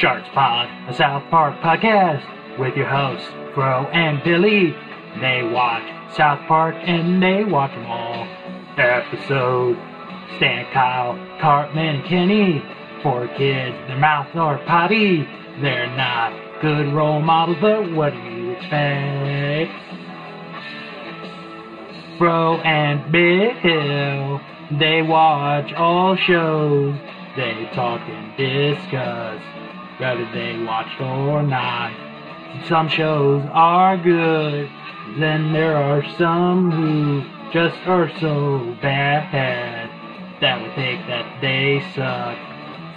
Sharks Pod, a South Park podcast with your hosts, Fro and Billy. They watch South Park and they watch them all. Episode Stan, Kyle, Cartman, Kenny. Four kids, their mouths are potty. They're not good role models, but what do you expect? Fro and Bill, they watch all shows. They talk and discuss whether they watched or not. Some shows are good, then there are some who just are so bad that we think that they suck.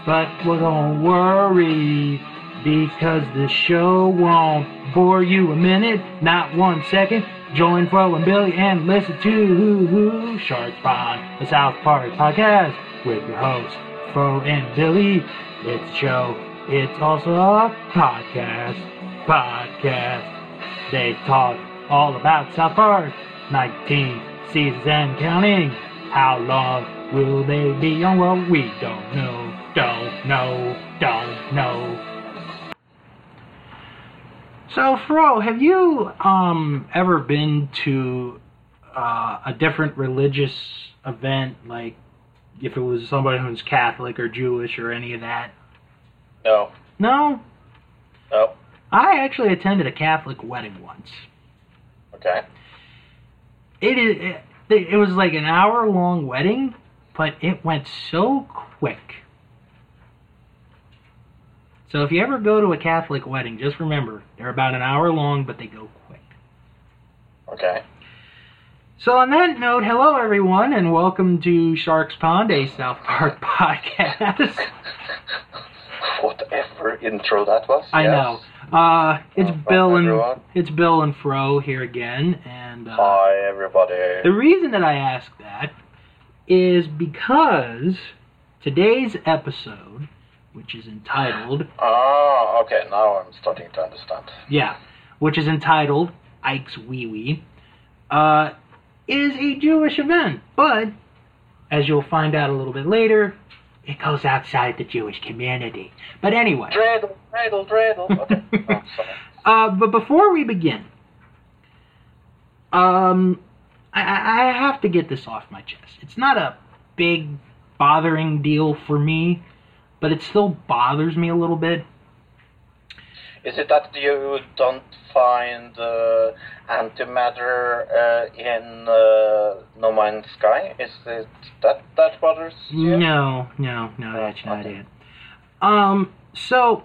But well, don't worry, because the show won't bore you a minute, not one second. Join Fro and Billy and listen to Sharks Pond, the South Park podcast with your hosts, Fro and Billy. It's a show. It's also a podcast. Podcast. They talk all about South Park, 19 seasons and counting. How long will they be on? Well, we don't know. Don't know. Don't know. So, Fro, have you um ever been to uh, a different religious event, like if it was somebody who's Catholic or Jewish or any of that? No. No, No. I actually attended a Catholic wedding once. Okay. It is. It, it was like an hour long wedding, but it went so quick. So if you ever go to a Catholic wedding, just remember they're about an hour long, but they go quick. Okay. So on that note, hello everyone, and welcome to Sharks Pond, a South Park podcast. Whatever intro that was. I yes. know. Uh, it's Welcome, Bill and everyone. it's Bill and Fro here again, and uh, Hi, everybody. The reason that I ask that is because today's episode, which is entitled, Ah, okay. Now I'm starting to understand. yeah, which is entitled Ike's Wee Wee, uh, is a Jewish event. But, as you'll find out a little bit later, it goes outside the Jewish community. But anyway. Dreidel, dreidel, dreidel. Okay. oh. Uh, but before we begin, um, I, I I have to get this off my chest. It's not a big bothering deal for me, but it still bothers me a little bit. Is it that you don't find uh, antimatter uh, in uh, No Man's Sky? Is it that that bothers you? No, no, no, that's not okay. it. Um, so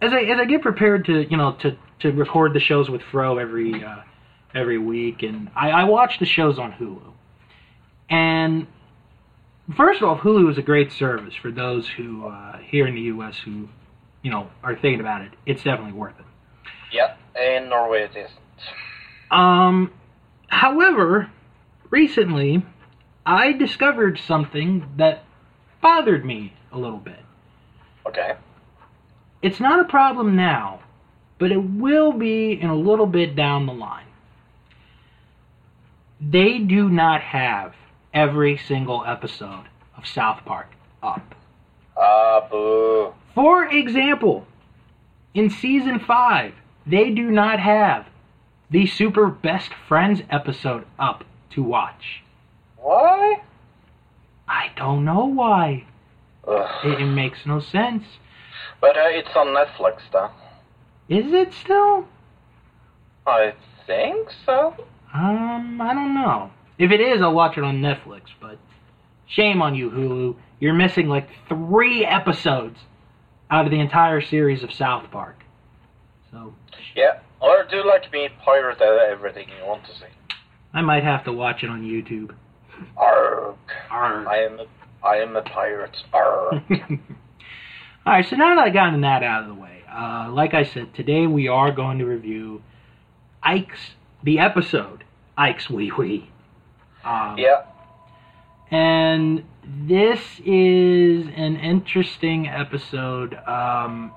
as I as I get prepared to you know to to record the shows with Fro every uh, every week, and I, I watch the shows on Hulu. And first of all, Hulu is a great service for those who uh, here in the U.S. who you know are thinking about it. It's definitely worth it. Yeah, in Norway it isn't. Um, however, recently I discovered something that bothered me a little bit. Okay. It's not a problem now, but it will be in a little bit down the line. They do not have every single episode of South Park up. Ah, boo. For example, in season 5, they do not have the Super Best Friends episode up to watch. Why? I don't know why. It, it makes no sense. But uh, it's on Netflix, though. Is it still? I think so. Um, I don't know. If it is, I'll watch it on Netflix, but shame on you, Hulu. You're missing like three episodes out of the entire series of South Park. So, Yeah. Or do like me, pirate everything you want to see. I might have to watch it on YouTube. Arg. I am a, I am a pirate. Arg. Alright, so now that I've gotten that out of the way, uh, like I said, today we are going to review Ike's, the episode, Ike's Wee Wee. Um, yeah. And this is an interesting episode. Um,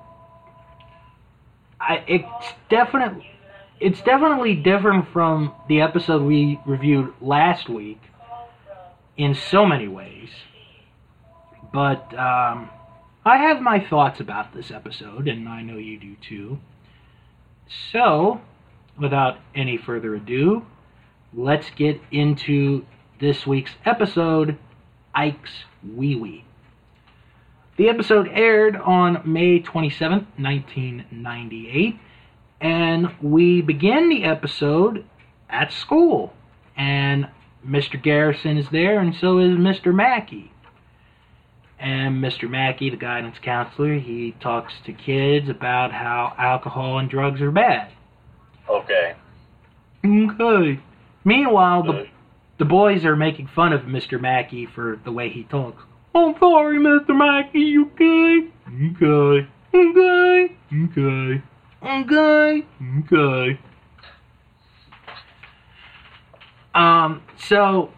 I it's definitely it's definitely different from the episode we reviewed last week in so many ways. But um, I have my thoughts about this episode, and I know you do too. So, without any further ado, let's get into this week's episode Ike's Wee Wee. The episode aired on May 27, 1998, and we begin the episode at school. And Mr. Garrison is there, and so is Mr. Mackey. And Mr. Mackey, the guidance counselor, he talks to kids about how alcohol and drugs are bad. Okay. Okay. Meanwhile, the. The boys are making fun of Mr. Mackey for the way he talks. I'm sorry, Mr. Mackey, you okay? Okay. Okay. Okay. Okay. Okay. Um, so,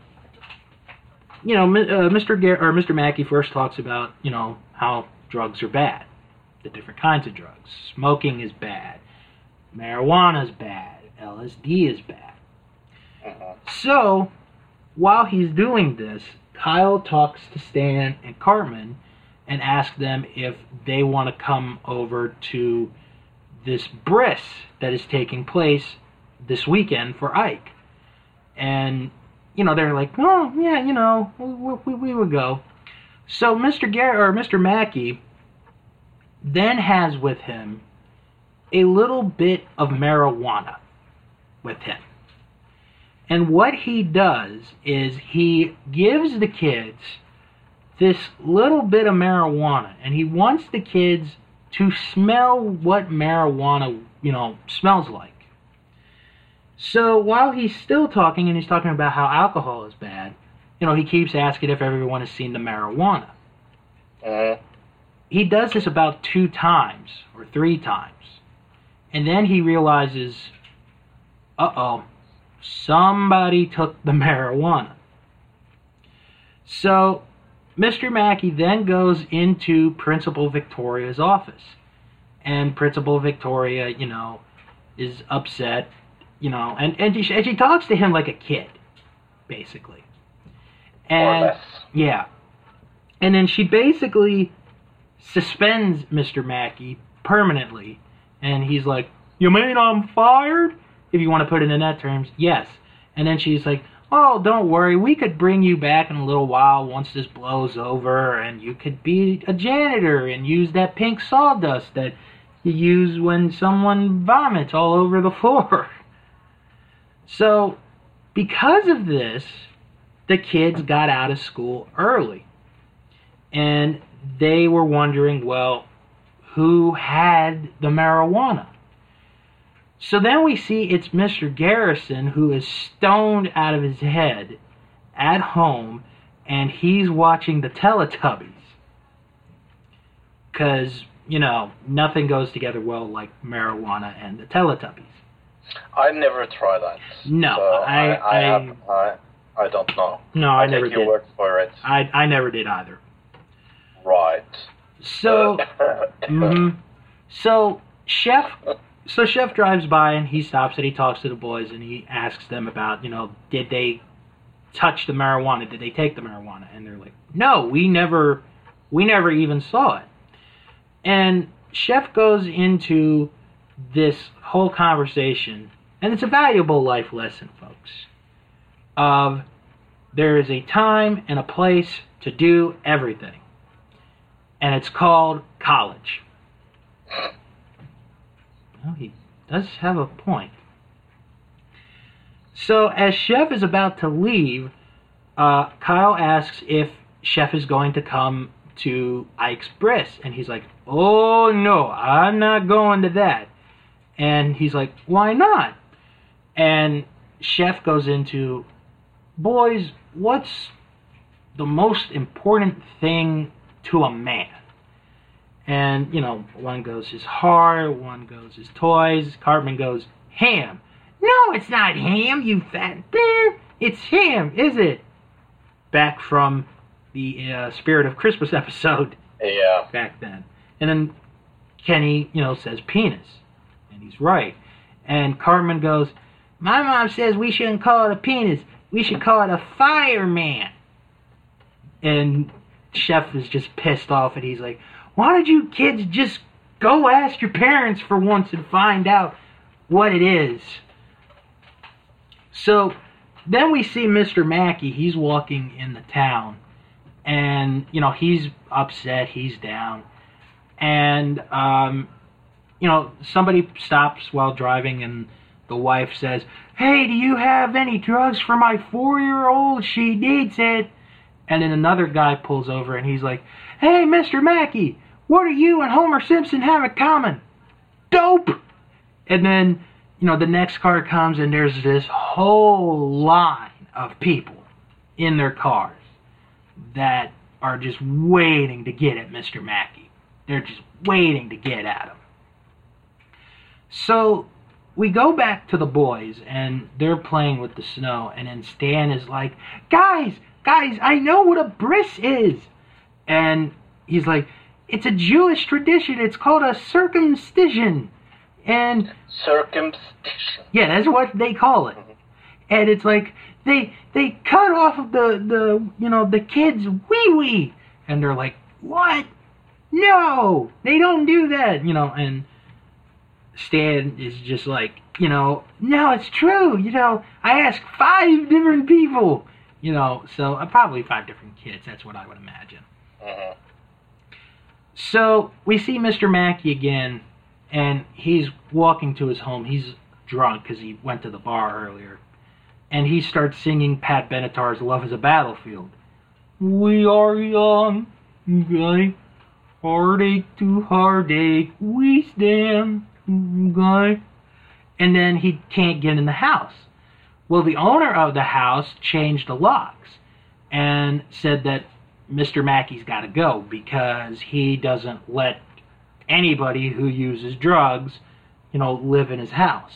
you know, uh, Mr. Gar- or Mr. Mackey first talks about, you know, how drugs are bad, the different kinds of drugs. Smoking is bad, marijuana is bad, LSD is bad. Mhm. So, while he's doing this, Kyle talks to Stan and Cartman and asks them if they want to come over to this bris that is taking place this weekend for Ike. And, you know, they're like, oh, yeah, you know, we, we, we would go. So Mr. Gar or Mr. Mackey then has with him a little bit of marijuana with him. And what he does is he gives the kids this little bit of marijuana and he wants the kids to smell what marijuana, you know, smells like. So while he's still talking and he's talking about how alcohol is bad, you know, he keeps asking if everyone has seen the marijuana. Mhm. He does this about two times or three times. And then he realizes, uh oh, somebody took the marijuana. So Mr. Mackey then goes into Principal Victoria's office. And Principal Victoria, you know, is upset, you know, and, and, she, and she talks to him like a kid, basically. And yeah. And then she basically suspends Mr. Mackey permanently. And he's like, You mean I'm fired? If you want to put it in that terms, yes. And then she's like, Oh, don't worry. We could bring you back in a little while once this blows over. And you could be a janitor and use that pink sawdust that you use when someone vomits all over the floor. So, because of this, the kids got out of school early. And they were wondering, well, who had the marijuana? So then we see it's Mr. Garrison who is stoned out of his head at home and he's watching the Teletubbies. Because, you know, nothing goes together well like marijuana and the Teletubbies. I never tried that. No, so I- I, I, have, I, I don't know. No, I, I, never did. word for it. I, I never did either. Right. So, mhm. so chef, so chef drives by and he stops and he talks to the boys and he asks them about, you know, did they touch the marijuana? Did they take the marijuana? And they're like, no, we never, we never even saw it. And chef goes into this whole conversation, and it's a valuable life lesson, folks. Of there is a time and a place to do everything and it's called college. Well, he does have a point. So, as Chef is about to leave, uh, Kyle asks if Chef is going to come to Ike's Bris, and he's like, "Oh no, I'm not going to that." And he's like, "Why not?" And Chef goes into, "Boys, what's the most important thing to a man?" And you know, one goes his heart, one goes his toys. Cartman goes ham. No, it's not ham, you fat bear. It's ham, is it? Back from the uh, Spirit of Christmas episode Yeah. back then. And then Kenny, you know, says penis. And he's right. And Cartman goes, My mom says we shouldn't call it a penis. We should call it a fireman. And Chef is just pissed off and he's like, why don't you kids just go ask your parents for once and find out what it is? So then we see Mr. Mackey. He's walking in the town, and you know he's upset. He's down, and um, you know somebody stops while driving, and the wife says, "Hey, do you have any drugs for my four-year-old? She needs it." And then another guy pulls over, and he's like, "Hey, Mr. Mackey, what do you and Homer Simpson have in common? Dope." And then you know, the next car comes and there's this whole line of people in their cars that are just waiting to get at Mr. Mackey. They're just waiting to get at him. So we go back to the boys and they're playing with the snow and then Stan is like, "Guys, guys, I know what a bris is." And he's like, "It's a Jewish tradition. It's called a circumcision." And Circumcision. yeah, that's what they call it. And it's like they they cut off the the you know the kids wee wee, and they're like, what? No, they don't do that, you know. And Stan is just like, you know, no, it's true. You know, I asked five different people, you know, so uh, probably five different kids. That's what I would imagine. hmm So we see Mr. Mackey again, and he's walking to his home. He's drunk because he went to the bar earlier. And he starts singing Pat Benatar's Love is a Battlefield. We are young, okay? Heartache to heartache, we stand, okay? And then he can't get in the house. Well, the owner of the house changed the locks and said that Mr. Mackey's got to go because he doesn't let anybody who uses drugs, you know, live in his house.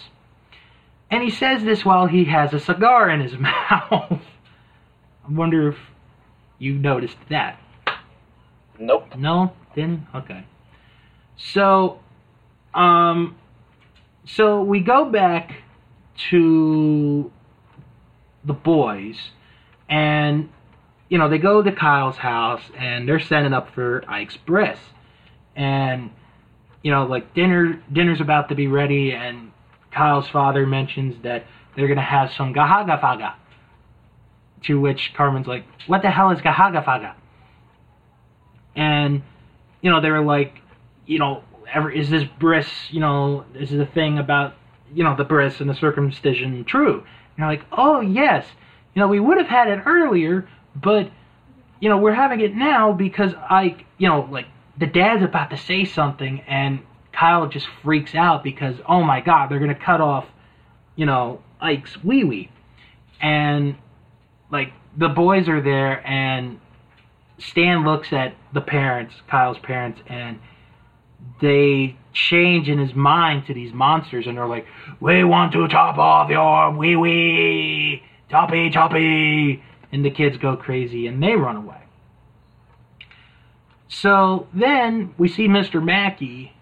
And he says this while he has a cigar in his mouth. I wonder if you noticed that. Nope. No? Didn't? Okay. So, um, so we go back to the boys, and, you know, they go to Kyle's house, and they're setting up for Ike's bris. And, you know, like dinner, dinner's about to be ready, and Kyle's father mentions that they're gonna have some gahagafaga. To which Cartman's like, "What the hell is gahagafaga? And you know, they were like, you know, ever is this bris, you know, is the thing about, you know, the bris and the circumcision true? And you're like, oh yes, you know, we would have had it earlier, but you know, we're having it now because I, you know, like the dad's about to say something and Kyle just freaks out because oh my god, they're gonna cut off, you know, Ike's wee wee, and like the boys are there and Stan looks at the parents, Kyle's parents, and they change in his mind to these monsters, and they're like, "We want to chop off your wee wee, choppy choppy," and the kids go crazy and they run away. So then we see Mr. Mackey.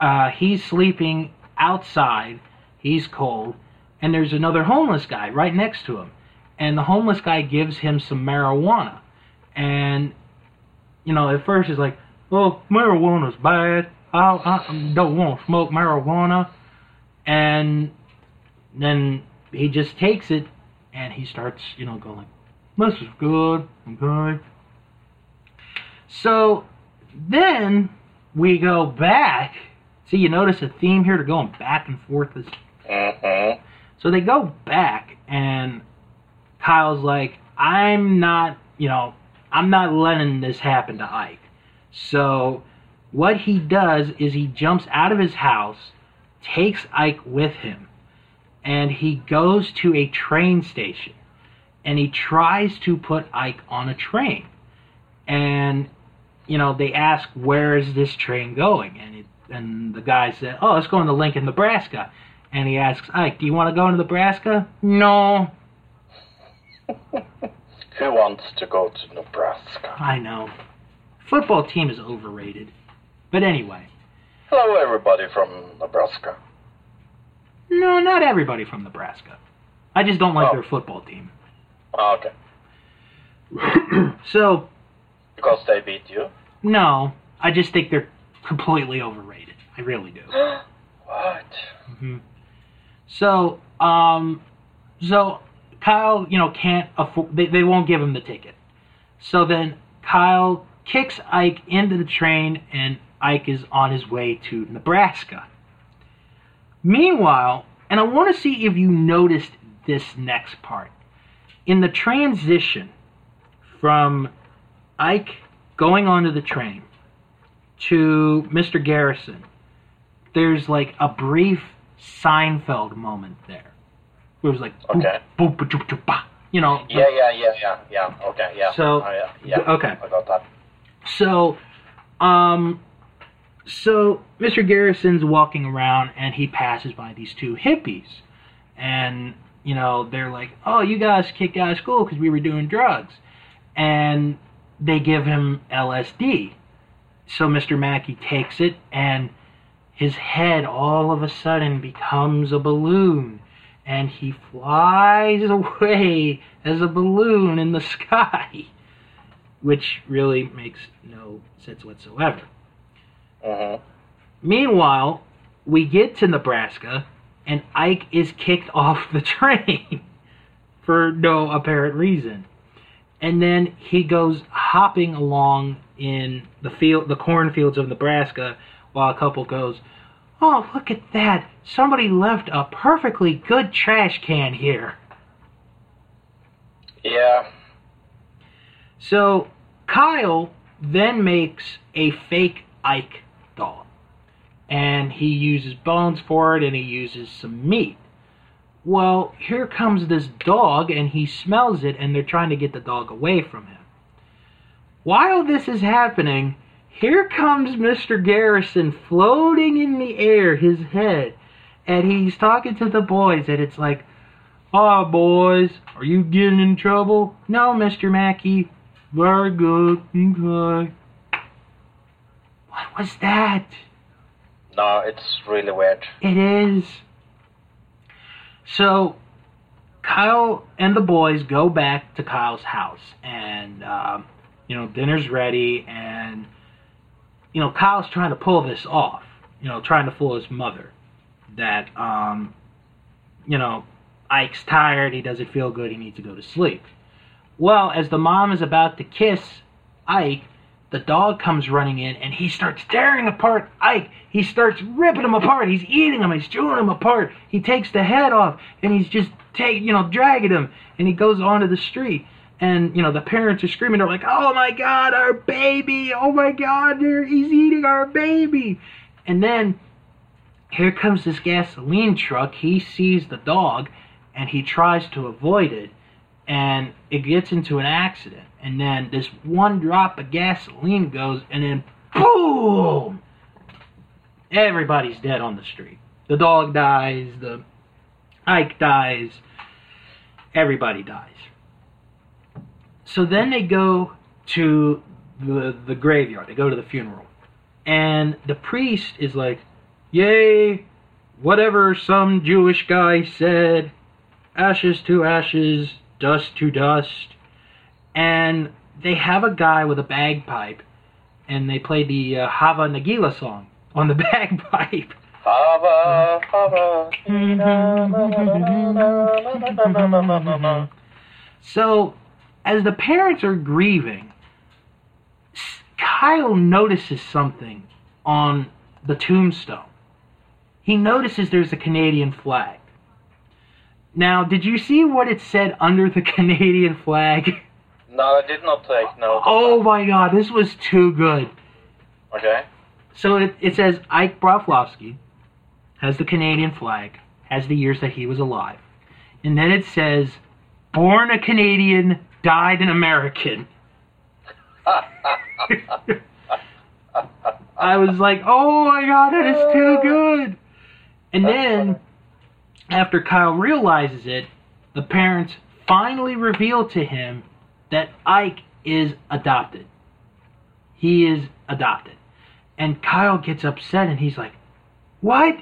Uh, he's sleeping outside. He's cold, and there's another homeless guy right next to him, and the homeless guy gives him some marijuana and you know at first he's like well marijuana's bad i, I don't want to smoke marijuana and then he just takes it and he starts you know going this is good okay? So then we go back. See you notice a theme here to going back and forth this hmm so they go back, and Kyle's like, I'm not, you know, I'm not letting this happen to Ike. So what he does is he jumps out of his house, takes Ike with him, and he goes to a train station, and he tries to put Ike on a train. And, you know, they ask, where is this train going? And, it, and the guy said, oh, it's going to Lincoln, Nebraska. And he asks Ike, "Do you want to go to Nebraska?" No. Who wants to go to Nebraska? I know. Football team is overrated. But anyway, Hello, everybody from Nebraska. no, not everybody from Nebraska. I just don't like Oh. their football team. Ah, Okay. so Because they beat you? no, I just think they're completely overrated. I really do. what? hmm So, um, so Kyle, you know, can't afford. They, they won't give him the ticket. So then Kyle kicks Ike into the train, and Ike is on his way to Nebraska. Meanwhile, and I want to see if you noticed this next part. In the transition from Ike going onto the train to Mr. Garrison, there's like a brief Seinfeld moment there. Where it was like, boop, Okay. boop, boop, boop, boop, bah. you know. Yeah, yeah, yeah, yeah, yeah. Okay, yeah. So- yeah, yeah. okay. I got that. So, um, so Mr. Garrison's walking around and he passes by these two hippies, and you know they're like, "Oh, you guys kicked out of school because we were doing drugs," and they give him LSD. So Mr. Mackey takes it, and his head all of a sudden becomes a balloon, and he flies away as a balloon in the sky which really makes no sense whatsoever. hmm Meanwhile, we get to Nebraska, and Ike is kicked off the train for no apparent reason. And then he goes hopping along in the field, the cornfields of Nebraska, while a couple goes, "Oh, look at that! Somebody left a perfectly good trash can here." Yeah. So Kyle then makes a fake Ike doll. And he uses bones for it and he uses some meat. Well, here comes this dog and he smells it and they're trying to get the dog away from him. While this is happening, here comes Mr. Garrison floating in the air, his head, and he's talking to the boys and it's like, Ah, boys, are you getting in trouble? No, Mr. Mackey. Very good. Okay. What was that? No, it's really weird. It is. So, Kyle and the boys go back to Kyle's house, and um, you know dinner's ready, and you know Kyle's trying to pull this off. You know, trying to fool his mother that um, you know Ike's tired, he doesn't feel good, he needs to go to sleep. Well, as the mom is about to kiss Ike, the dog comes running in and he starts tearing apart Ike. He starts ripping him apart. He's eating him. He's chewing him apart. He takes the head off and he's just take you know dragging him and he goes onto the street. And you know the parents are screaming. They're like, "Oh my God, our baby! Oh my God, he's eating our baby!" And then here comes this gasoline truck. He sees the dog and he tries to avoid it and it gets into an accident and then this one drop of gasoline goes and then boom! Everybody's dead on the street. The dog dies the ike dies everybody dies. So then they go to the the graveyard. They go to the funeral. And the priest is like yay whatever some jewish guy said ashes to ashes dust to dust. And they have a guy with a bagpipe, and they play the uh, Hava Nagila song on the bagpipe. Hava, hava. So, as the parents are grieving, Kyle notices something on the tombstone. He notices there's a Canadian flag. Now, did you see what it said under the Canadian flag? No, I did not take note. Oh my god, this was too good. Okay. So it, it says Ike Broflovsky has the Canadian flag, has the years that he was alive. And then it says, born a Canadian, died an American. I was like, oh my god, that is too good. And then, after Kyle realizes it, the parents finally reveal to him that Ike is adopted. He is adopted. And Kyle gets upset and he's like, What?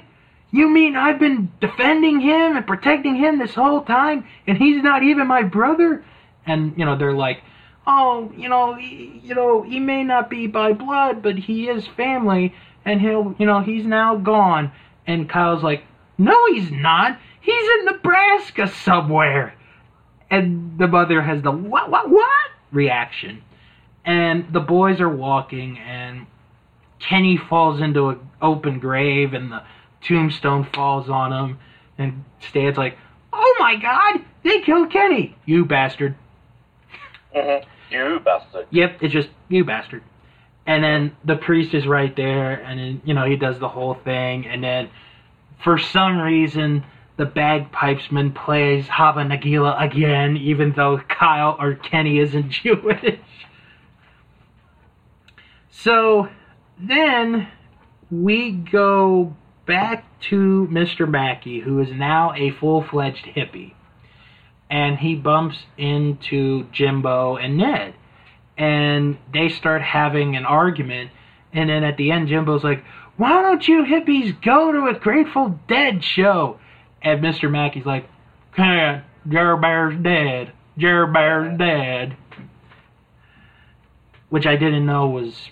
You mean I've been defending him and protecting him this whole time and he's not even my brother? And, you know, they're like, oh, you know, he, you know, he may not be by blood, but he is family, and he'll, you know, he's now gone. And Kyle's like, no, he's not. He's in Nebraska somewhere. And the mother has the what, what, what reaction. And the boys are walking, and Kenny falls into an open grave, and the tombstone falls on him. And Stan's like, oh my god, they killed Kenny, you bastard. Mhm. You bastard. Yep, it's just you bastard. And then the priest is right there, and then you know he does the whole thing, and then for some reason the bagpipesman plays Hava Nagila again, even though Kyle or Kenny isn't Jewish. So then we go back to Mr. Mackey, who is now a full fledged hippie. And he bumps into Jimbo and Ned. And they start having an argument. And then at the end, Jimbo's like, Why don't you hippies go to a Grateful Dead show? And Mr. Mackey's like, Can't. Jerry Bear's dead. Jerry Bear's dead. Which I didn't know was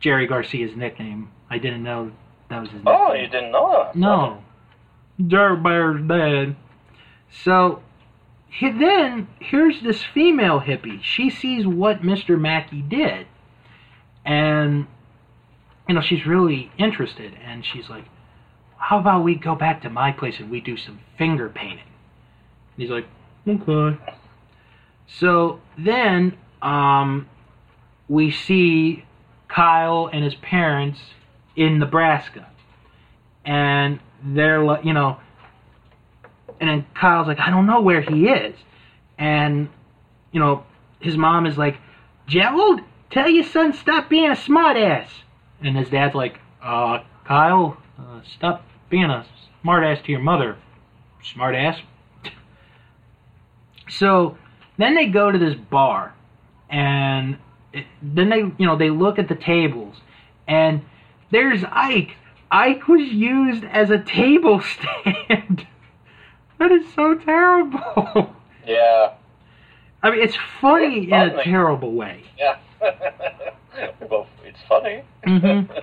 Jerry Garcia's nickname. I didn't know that was his oh, nickname. Oh, you didn't know that? No. Jerry Bear's dead. So he, then here's this female hippie. She sees what Mr. Mackey did. And you know, she's really interested and she's like, How about we go back to my place and we do some finger painting? And he's like, Okay. So then um we see Kyle and his parents in Nebraska. And they're like, you know, and then Kyle's like, I don't know where he is. And, you know, his mom is like, Gerald, tell your son stop being a smartass. And his dad's like, uh, Kyle, uh, stop being a smartass to your mother, smartass. so then they go to this bar, and it, then they, you know, they look at the tables, and there's Ike. Ike was used as a table stand. that is so terrible. Yeah. I mean, it's funny It's in a terrible way. Yeah. well, it's funny. Mhm.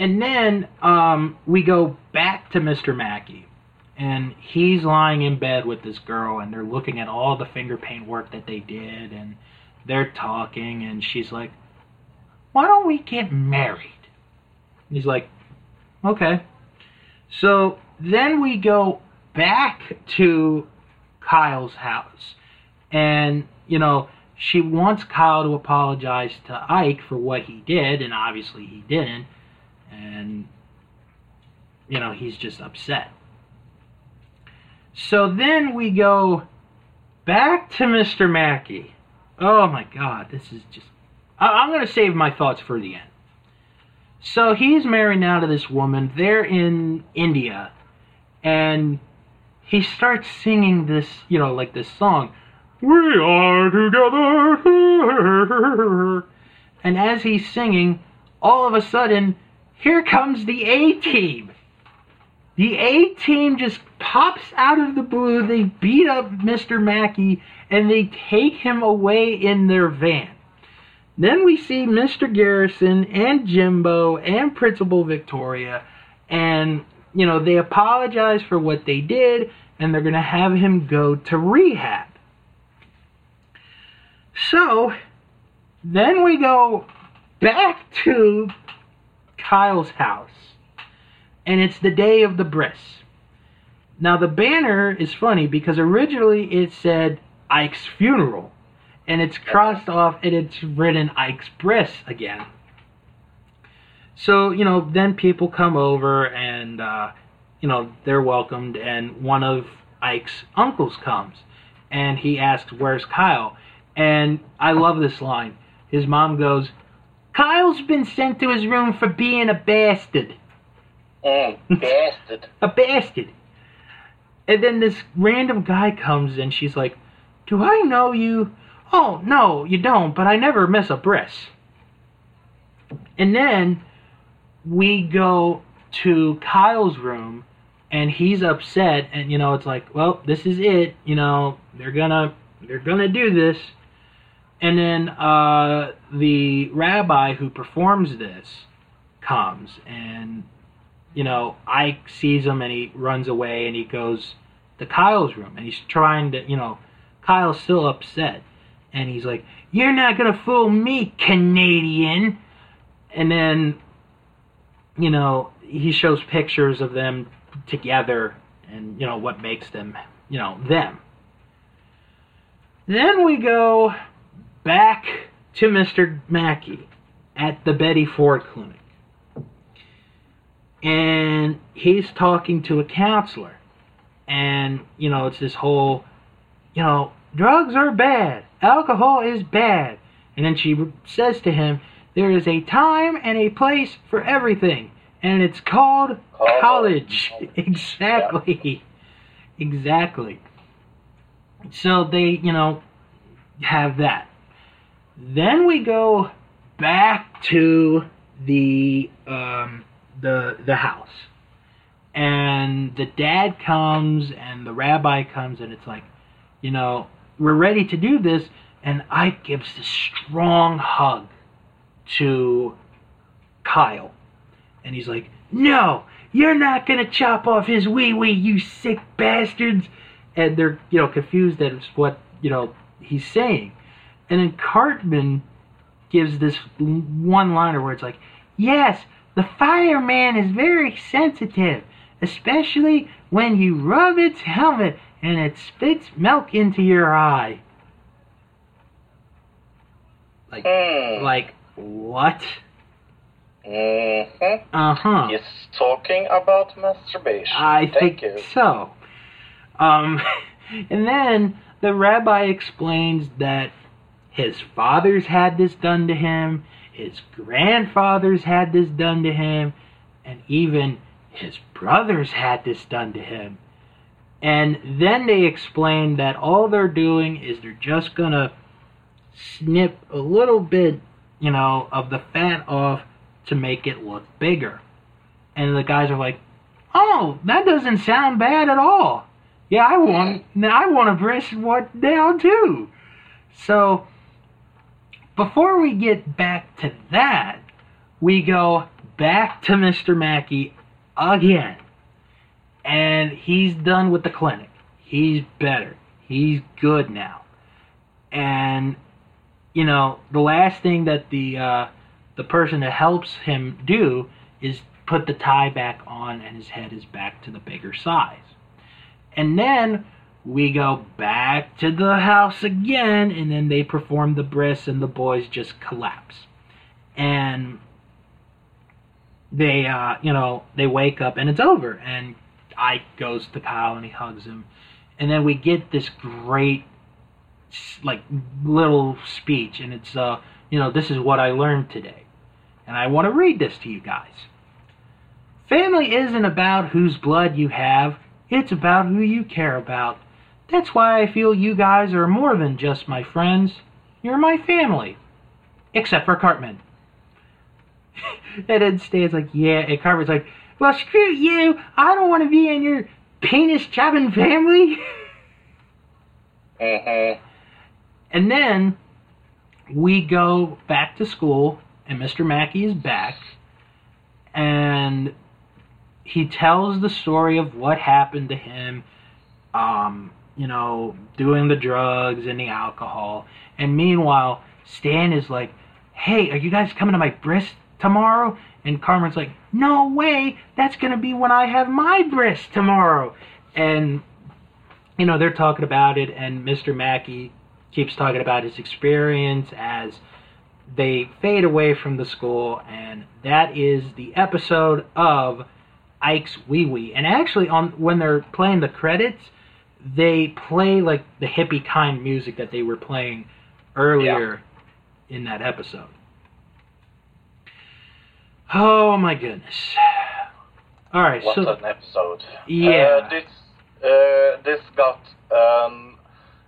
And then um, we go back to Mr. Mackey, and he's lying in bed with this girl, and they're looking at all the finger paint work that they did, and they're talking, and she's like, "Why don't we get married?" And he's like, "Okay." So then we go back to Kyle's house, and you know she wants Kyle to apologize to Ike for what he did, and obviously he didn't. And, you know, he's just upset. So then we go back to Mr. Mackey. Oh my god, this is just. I- I'm going to save my thoughts for the end. So he's married now to this woman. They're in India. And he starts singing this, you know, like this song. We are together. And as he's singing, all of a sudden, here comes the A team. The A team just pops out of the blue. They beat up Mr. Mackey and they take him away in their van. Then we see Mr. Garrison and Jimbo and Principal Victoria, and you know they apologize for what they did, and they're gonna have him go to rehab. So then we go back to Kyle's house, and it's the day of the bris. Now the banner is funny because originally it said Ike's funeral, and it's crossed off and it's written Ike's bris again. So you know, then people come over and uh, you know they're welcomed, and one of Ike's uncles comes, and he asks, "Where's Kyle?" And I love this line. His mom goes, Kyle's been sent to his room for being a bastard. Mm, bastard. A bastard. And then this random guy comes and she's like, Do I know you? Oh, no, you don't, but I never miss a bris. And then we go to Kyle's room and he's upset and you know it's like, well, this is it, you know, they're gonna they're gonna do this. And then uh, the rabbi who performs this comes, and you know Ike sees him, and he runs away, and he goes to Kyle's room, and he's trying to, you know, Kyle's still upset, and he's like, "You're not gonna fool me, Canadian." And then, you know, he shows pictures of them together, and you know what makes them, you know, them. Then we go back to Mr. Mackey at the Betty Ford Clinic. And he's talking to a counselor. And, you know, it's this whole, you know, drugs are bad, alcohol is bad. And then she says to him, there is a time and a place for everything. And it's called college. exactly. Exactly. So they, you know, have that. Then we go back to the um, the the house, and the dad comes and the rabbi comes, and it's like, you know, we're ready to do this, and Ike gives this strong hug to Kyle, and he's like, no, you're not gonna chop off his wee wee, you sick bastards, and they're you know confused at what you know he's saying. And then Cartman gives this one liner where it's like, Yes, the fireman is very sensitive, especially when you rub its helmet and it spits milk into your eye. Like, Hmm. like what? Mm-hmm. Uh huh. He's talking about masturbation. I Thank think you. so. Um, and then the rabbi explains that his fathers had this done to him, his grandfathers had this done to him, and even his brothers had this done to him. And then they explain that all they're doing is they're just gonna snip a little bit, you know, of the fat off to make it look bigger. And the guys are like, "Oh, that doesn't sound bad at all. Yeah, I want, I want to breast what down too." So, before we get back to that, we go back to Mr. Mackey again. And he's done with the clinic. He's better. He's good now. And you know, the last thing that the uh, the person that helps him do is put the tie back on and his head is back to the bigger size. And then we go back to the house again and then they perform the bris and the boys just collapse. And they uh, you know, they wake up and it's over and Ike goes to Kyle and he hugs him. And then we get this great like little speech and it's uh you know this is what I learned today. And I want to read this to you guys. Family isn't about whose blood you have, it's about who you care about. That's why I feel you guys are more than just my friends. You're my family. Except for Cartman. and then Stan's like, yeah, and Cartman's like, well, screw you. I don't want to be in your penis chopping family. Mm-hmm. And then we go back to school, and Mr. Mackey is back, and he tells the story of what happened to him, um, you know, doing the drugs and the alcohol. And meanwhile, Stan is like, hey, are you guys coming to my bris tomorrow? And Cartman's like, no way, that's going to be when I have my bris tomorrow. And you know, they're talking about it, and Mr. Mackey keeps talking about his experience as they fade away from the school, and that is the episode of Ike's Wee Wee. And actually, on when they're playing the credits, they play like the hippie kind music that they were playing earlier in that episode. Oh my goodness! All right, What so an episode. Yeah. Uh, this uh, this got um,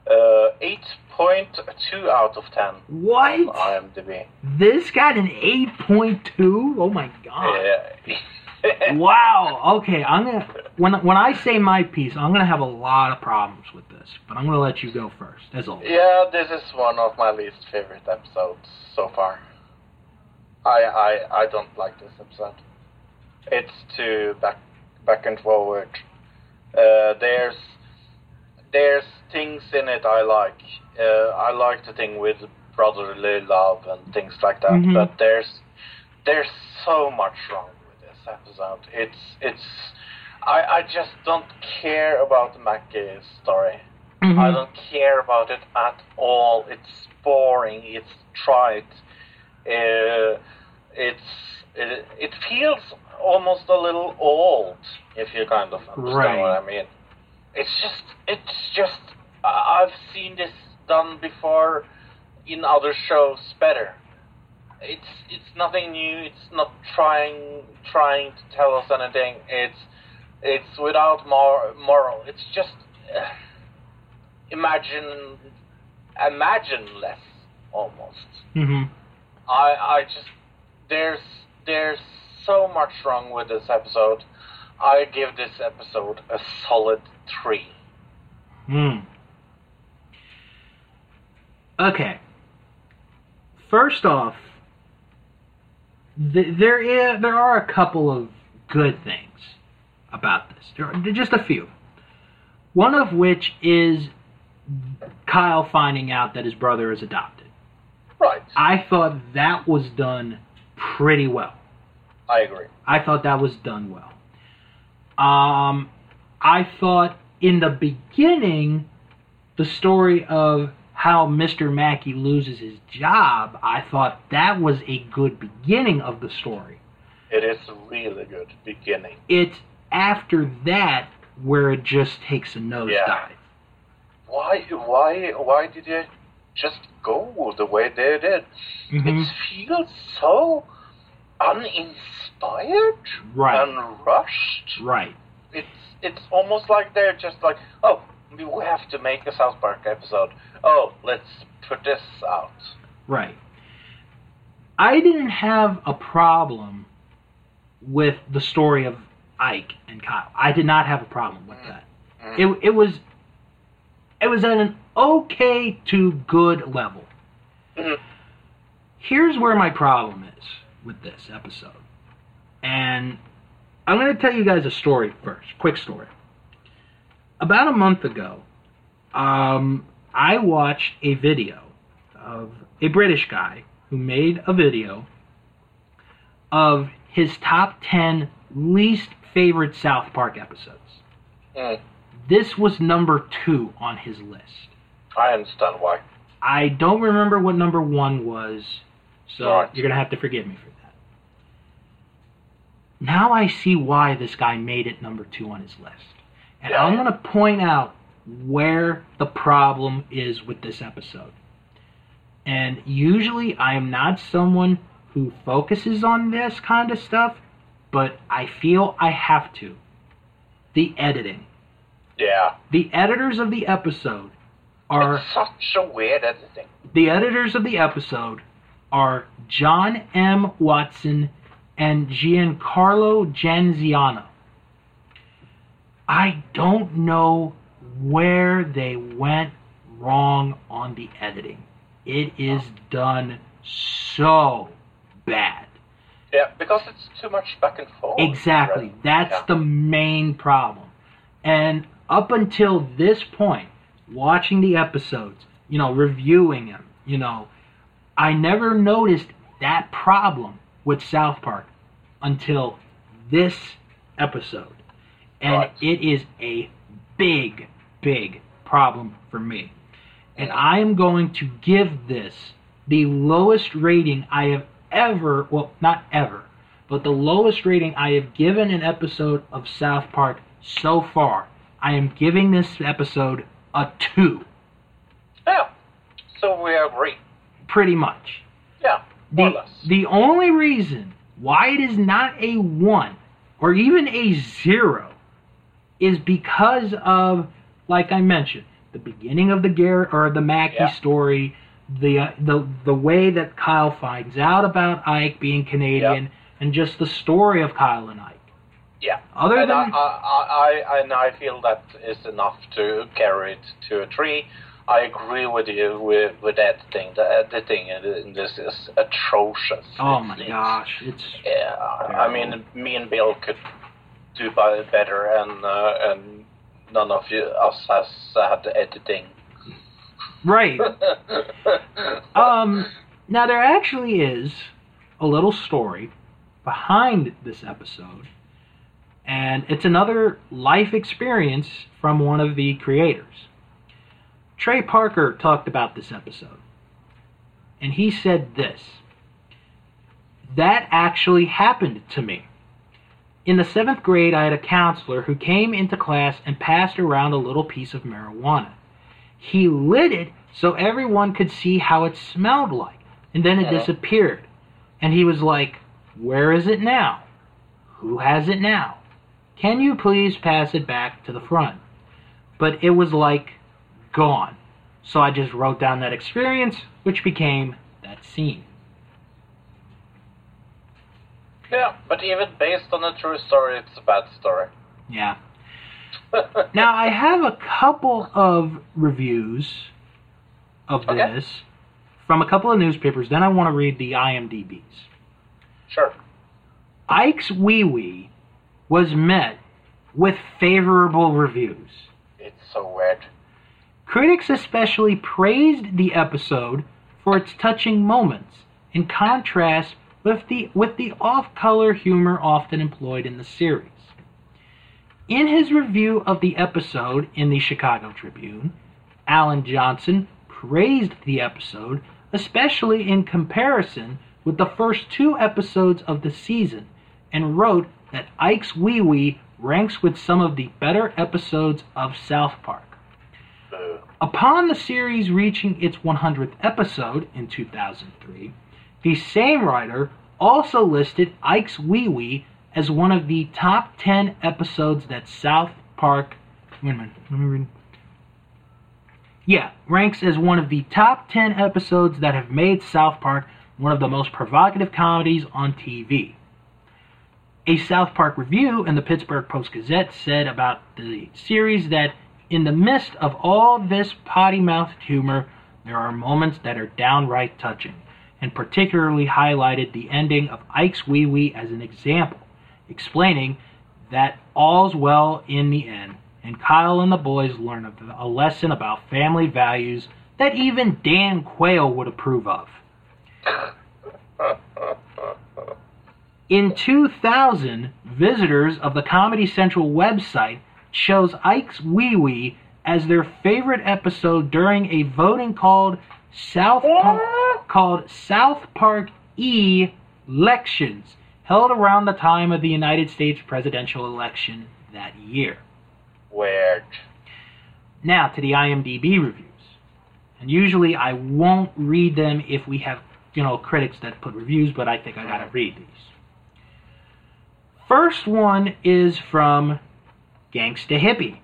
uh, 8.2 out of 10 what? on IMDb. This got an 8.2? Oh my god. Yeah. wow. Okay, I'm gonna when when I say my piece, I'm gonna have a lot of problems with this, but I'm gonna let you go first, as always. Yeah, this is one of my least favorite episodes so far. I I I don't like this episode. It's too back back and forward. Uh, there's there's things in it I like. Uh, I like the thing with brotherly love and things like that. Mhm. But there's there's so much wrong this episode. It's it's I I just don't care about Mackey's story. Mhm. I don't care about it at all. It's boring. It's trite. Uh, it's it, it feels almost a little old, if you kind of understand Right. what I mean. It's just it's just I've seen this done before in other shows better. It's it's nothing new. It's not trying trying to tell us anything. It's it's without mor- moral. It's just. Uh, imagine imagine less almost Mhm. i i just there's there's so much wrong with this episode i give this episode a solid three Hmm. Okay. First off, th- there is there are a couple of good things about this. There are just a few. One of which is Kyle finding out that his brother is adopted. right I thought that was done pretty well. i agree I thought that was done well. Um, I thought in the beginning, the story of how Mr. Mackey loses his job, I thought that was a good beginning of the story. it is a really good beginning It's after that where it just takes a nosedive. Yeah. why why why did they just go the way they did Mhm. it feels so uninspired Right. and rushed Right. it's it's almost like they're just like, oh, we have to make a South Park episode. Oh, let's put this out. Right. I didn't have a problem with the story of Ike and Kyle. I did not have a problem with that. Mm. It it was it was at an okay to good level. Mhm. Here's where my problem is with this episode. And I'm going to tell you guys a story first. Quick story. About a month ago, um, I watched a video of a British guy who made a video of his top 10 least favorite South Park episodes. Mm. This was number two on his list. I understand why. I don't remember what number one was, so Right. you're gonna have to forgive me for that. Now I see why this guy made it number two on his list, and I'm gonna point out where the problem is with this episode. And usually I am not someone who focuses on this kind of stuff, but I feel I have to. The editing. Yeah. The editors of the episode are It's such a weird editing. the editors of the episode are John M. Watson and Giancarlo Genziano. I don't know where they went wrong on the editing. It is done so bad. Yeah, because it's too much back and forth. Exactly. right? That's Yeah. the main problem. And up until this point, watching the episodes, you know, reviewing them, you know, I never noticed that problem with South Park until this episode. And Right. it is a big, big problem for me. And I am going to give this the lowest rating I have ever, well, not ever, but the lowest rating I have given an episode of South Park so far. I am giving this episode a 2, Yeah. So we agree. pretty much. Yeah. The, the only reason why it is not a 1 or even a 0 is because of, like I mentioned, the beginning of the Garrett or the Mackey Yeah. story, the, uh, the the way that Kyle finds out about Ike being Canadian, and just the story of Kyle and Ike. Yeah. Other and than I, I, I, and I feel that is enough to carry it to a tree. I agree with you with, with editing. The editing in in this is atrocious. oh my it's- gosh, it's Yeah, I mean, me and Bill could do by better, and uh, and none of you us has had the editing. right. Um, now there actually is a little story behind this episode, and it's another life experience from one of the creators. Trey Parker talked about this episode, and he said this That actually happened to me. In the seventh grade, I had a counselor who came into class and passed around a little piece of marijuana. He lit it so everyone could see how it smelled like, and then it Uh-huh. disappeared. And he was like, Where is it now? Who has it now? Can you please pass it back to the front? But it was like gone. So I just wrote down that experience, which became that scene. Yeah, but even based on a true story, it's a bad story. Yeah. Now I have a couple of reviews of Okay. this from a couple of newspapers. Then I want to read the IMDb's. sure. Ike's Wee Wee was met with favorable reviews. It's so weird. Critics especially praised the episode for its touching moments, in contrast with the with the off-color humor often employed in the series. In his review of the episode in the Chicago Tribune, Allan Johnson praised the episode, especially in comparison with the first two episodes of the season, and wrote that Ike's Wee Wee ranks with some of the better episodes of South Park. Upon the series reaching its 100th episode in 2003, the same writer also listed Ike's Wee Wee as one of the top 10 episodes that South Park. Wait a minute. Let me read. Yeah, ranks as one of the top 10 episodes that have made South Park one of the most provocative comedies on TV. A South Park review in the Pittsburgh Post Gazette said about the series that in the midst of all this potty mouthed humor, there are moments that are downright touching, and particularly highlighted the ending of Ike's Wee Wee as an example, explaining that all's well in the end, and Kyle and the boys learn a- lesson about family values that even Dan Quayle would approve of. In 2000, visitors of the Comedy Central website chose Ike's Wee Wee as their favorite episode during a voting called South called South Park E Elections, held around the time of the United States presidential election that year. Weird. Now to the IMDb reviews. And usually I won't read them if we have, you know, critics that put reviews, but I think I gotta read these. First one is from Gangsta Hippie.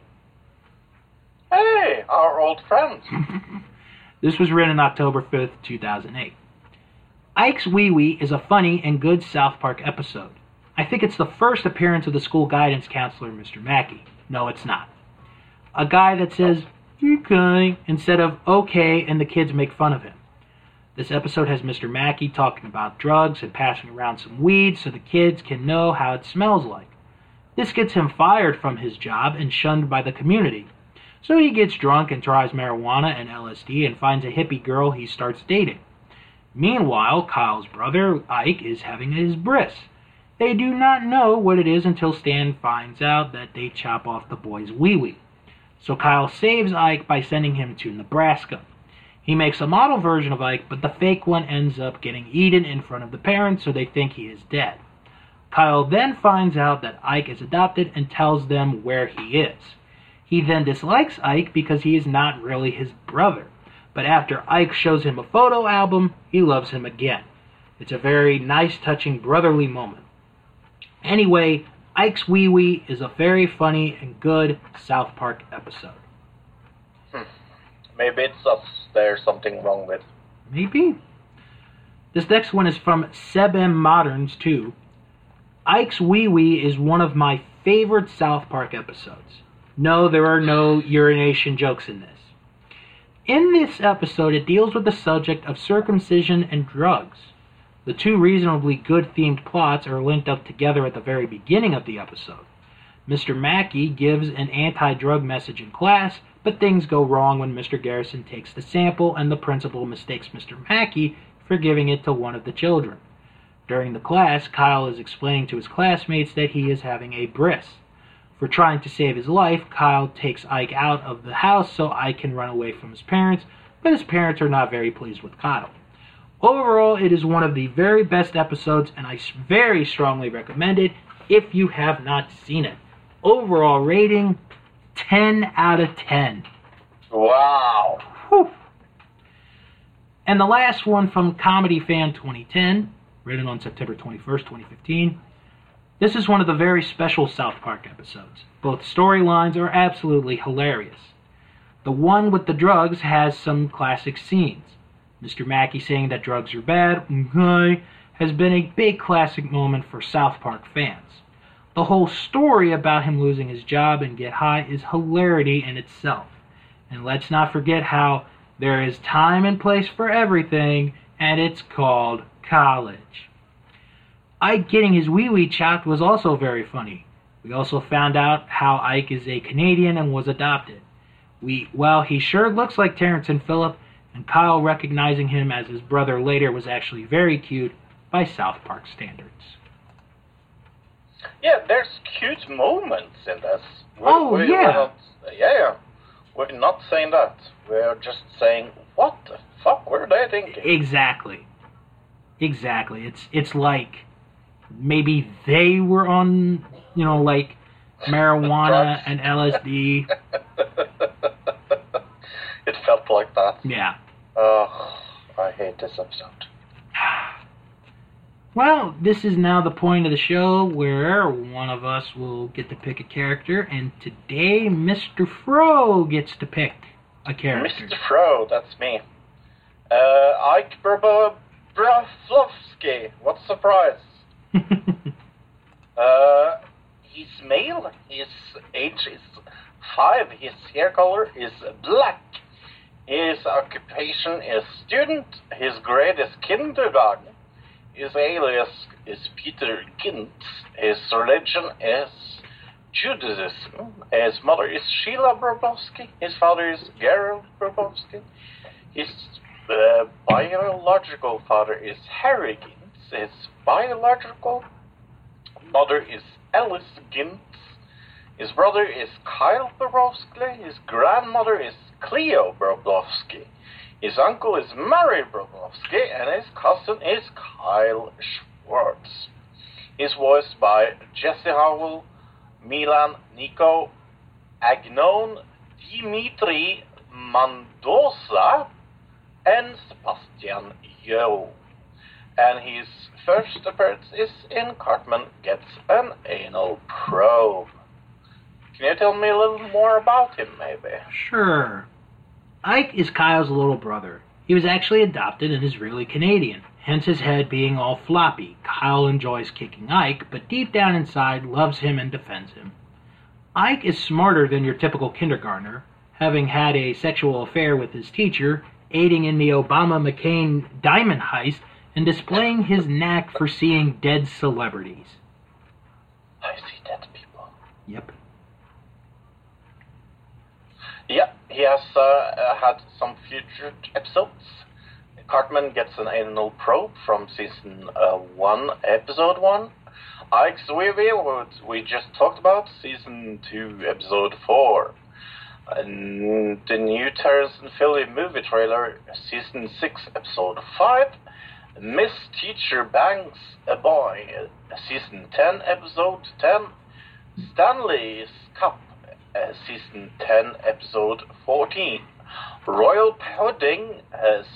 Hey, our old friend. This was written October 5th, 2008. Ike's Wee Wee is a funny and good South Park episode. I think it's the first appearance of the school guidance counselor, Mr. Mackey. No, it's not. A guy that says, okay, instead of okay, and the kids make fun of him. This episode has Mr. Mackey talking about drugs and passing around some weed so the kids can know how it smells like. This gets him fired from his job and shunned by the community. So he gets drunk and tries marijuana and LSD and finds a hippie girl he starts dating. Meanwhile, Kyle's brother, Ike, is having his bris. They do not know what it is until Stan finds out that they chop off the boy's wee wee. So Kyle saves Ike by sending him to Nebraska. He makes a model version of Ike, but the fake one ends up getting eaten in front of the parents, so they think he is dead. Kyle then finds out that Ike is adopted and tells them where he is. He then dislikes Ike because he is not really his brother. But after Ike shows him a photo album, he loves him again. It's a very nice, touching brotherly moment. Anyway, Ike's Wee Wee is a very funny and good South Park episode. Hmm. Maybe it's us there's something wrong with. Maybe. This next one is from Seb M. Moderns too. Ike's Wee Wee is one of my favorite South Park episodes. No, there are no urination jokes in this. In this episode, it deals with the subject of circumcision and drugs. The two reasonably good themed plots are linked up together at the very beginning of the episode. Mr. Mackey gives an anti drug message in class, but things go wrong when Mr. Garrison takes the sample and the principal mistakes Mr. Mackey for giving it to one of the children. During the class, Kyle is explaining to his classmates that he is having a bris. For trying to save his life, Kyle takes Ike out of the house so Ike can run away from his parents, but his parents are not very pleased with Kyle. Overall, it is one of the very best episodes, and I very strongly recommend it if you have not seen it. Overall rating 10 out of 10. Wow. Whew. And the last one from Comedy Fan 2010, written on September 21st, 2015. This is one of the very special South Park episodes. Both storylines are absolutely hilarious. The one with the drugs has some classic scenes. Mr. Mackey saying that drugs are bad, okay, has been a big classic moment for South Park fans. The whole story about him losing his job and get high is hilarity in itself. And let's not forget how there is time and place for everything, and it's called college. Ike getting his wee wee chopped was also very funny. We also found out how Ike is a Canadian and was adopted. We well, he sure looks like Terrance and Phillip, and Kyle recognizing him as his brother later was actually very cute by South Park standards. Yeah, there's cute moments in this. We- Oh, we- yeah. Not, yeah, yeah. We're not saying that. We're just saying, what the fuck were they thinking? Exactly. Exactly. It's it's like maybe they were on, you know, like marijuana and LSD. it felt like that. Yeah. Oh, I hate this episode. Well, this is now the point of the show where one of us will get to pick a character, and today Mr. Fro gets to pick a character. Mr. Fro, that's me. Uh, Ike Brabo Broflovski. What a surprise. Uh, he's male. His age is five. His hair color is black. His occupation is student. His grade is kindergarten. His alias is Peter Gintz. His religion is Judaism. His mother is Sheila Brabowski. His father is Gerald Brabowski. His uh, biological father is Harry Gintz. His biological mother is Alice Gintz. His brother is Kyle Brabowski. His grandmother is Cleo Brabowski. His uncle is Mary Brabowski, and his cousin is Kyle Schwartz. He's voiced by Jesse Howell, Milan Nico, Agnon, Dimitri Mendoza, and Sebastian Yo. And his first appearance is in Cartman Gets an Anal Probe. Can you tell me a little more about him, maybe? Sure. Ike is Kyle's little brother. He was actually adopted and is really Canadian, hence his head being all floppy. Kyle enjoys kicking Ike, but deep down inside loves him and defends him. Ike is smarter than your typical kindergartner, having had a sexual affair with his teacher, aiding in the Obama McCain diamond heist, and displaying his knack for seeing dead celebrities. I see dead people. Yep. Yeah, he has uh, uh, had some future episodes. Cartman gets an anal probe from season uh, 1, episode 1. Ike's Wee Wee, what we just talked about, season 2, episode 4. And the new Terrance and Phillip movie trailer, season 6, episode 5. Miss Teacher Bangs a Boy, season 10, episode 10. Stanley's Cup, season 10, episode 14. Royal Pudding,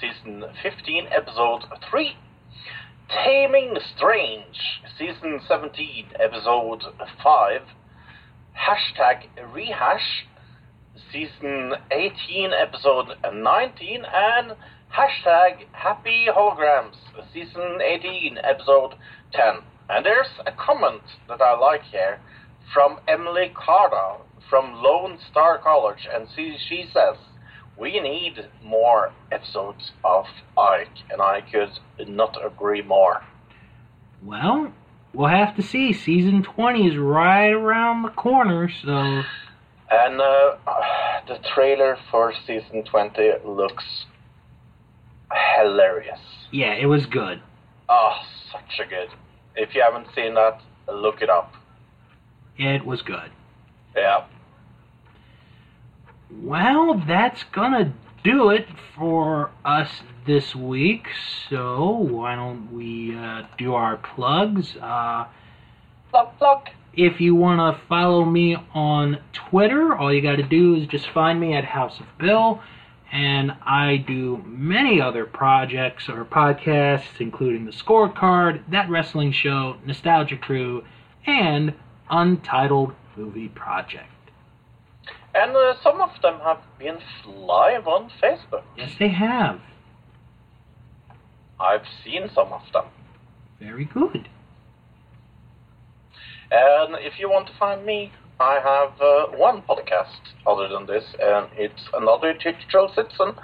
season 15, episode 3. Taming Strange, season 17, episode 5. Hashtag Rehash, season 18, episode 19. And hashtag Happy Holograms, season 18, episode 10. And there's a comment that I like here from Emily Carda from Lone Star College, and she, she says, We need more episodes of Ike, and I could not agree more. Well, we'll have to see. Season 20 is right around the corner, so. And uh, the trailer for season 20 looks hilarious. Yeah, it was good. Oh, such a good. If you haven't seen that, look it up. It was good. Yeah. Well, that's gonna do it for us this week. So why don't we uh, do our plugs? Uh, Plug, plug. if you want to follow me on Twitter, all you got to do is just find me at House of Bill. And I do many other projects or podcasts, including The Scorecard, That Wrestling Show, Nostalgia Crew, and Untitled Movie Project. And uh, some of them have been live on Facebook. Yes, they have. I've seen some of them. Very good. And if you want to find me, I have uh, one podcast other than this, and it's another digital citizen,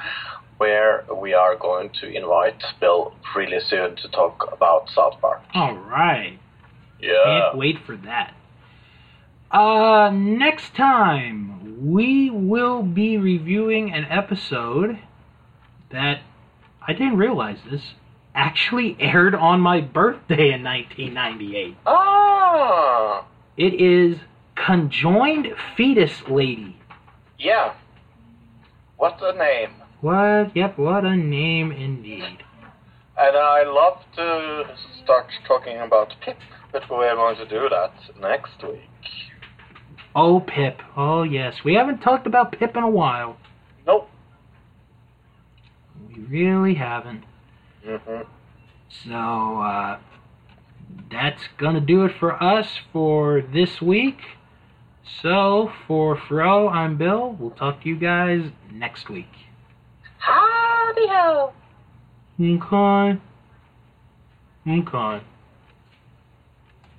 where we are going to invite Bill really soon to talk about South Park. All right. Yeah. Can't wait for that. Uh, next time we will be reviewing an episode that I didn't realize this actually aired on my birthday in 1998. Ah, It is Conjoined Fetus Lady. yeah. What a name. What? Yep, what a name indeed. And I love to start talking about Pip, but we are going to do that next week. Oh, Pip. Oh, yes. We haven't talked about Pip in a while. Nope. We really haven't. Mm-hmm. So, uh, that's gonna do it for us for this week. So, for Fro, I'm Bill. We'll talk to you guys next week. Howdy ho. Okay. Okay.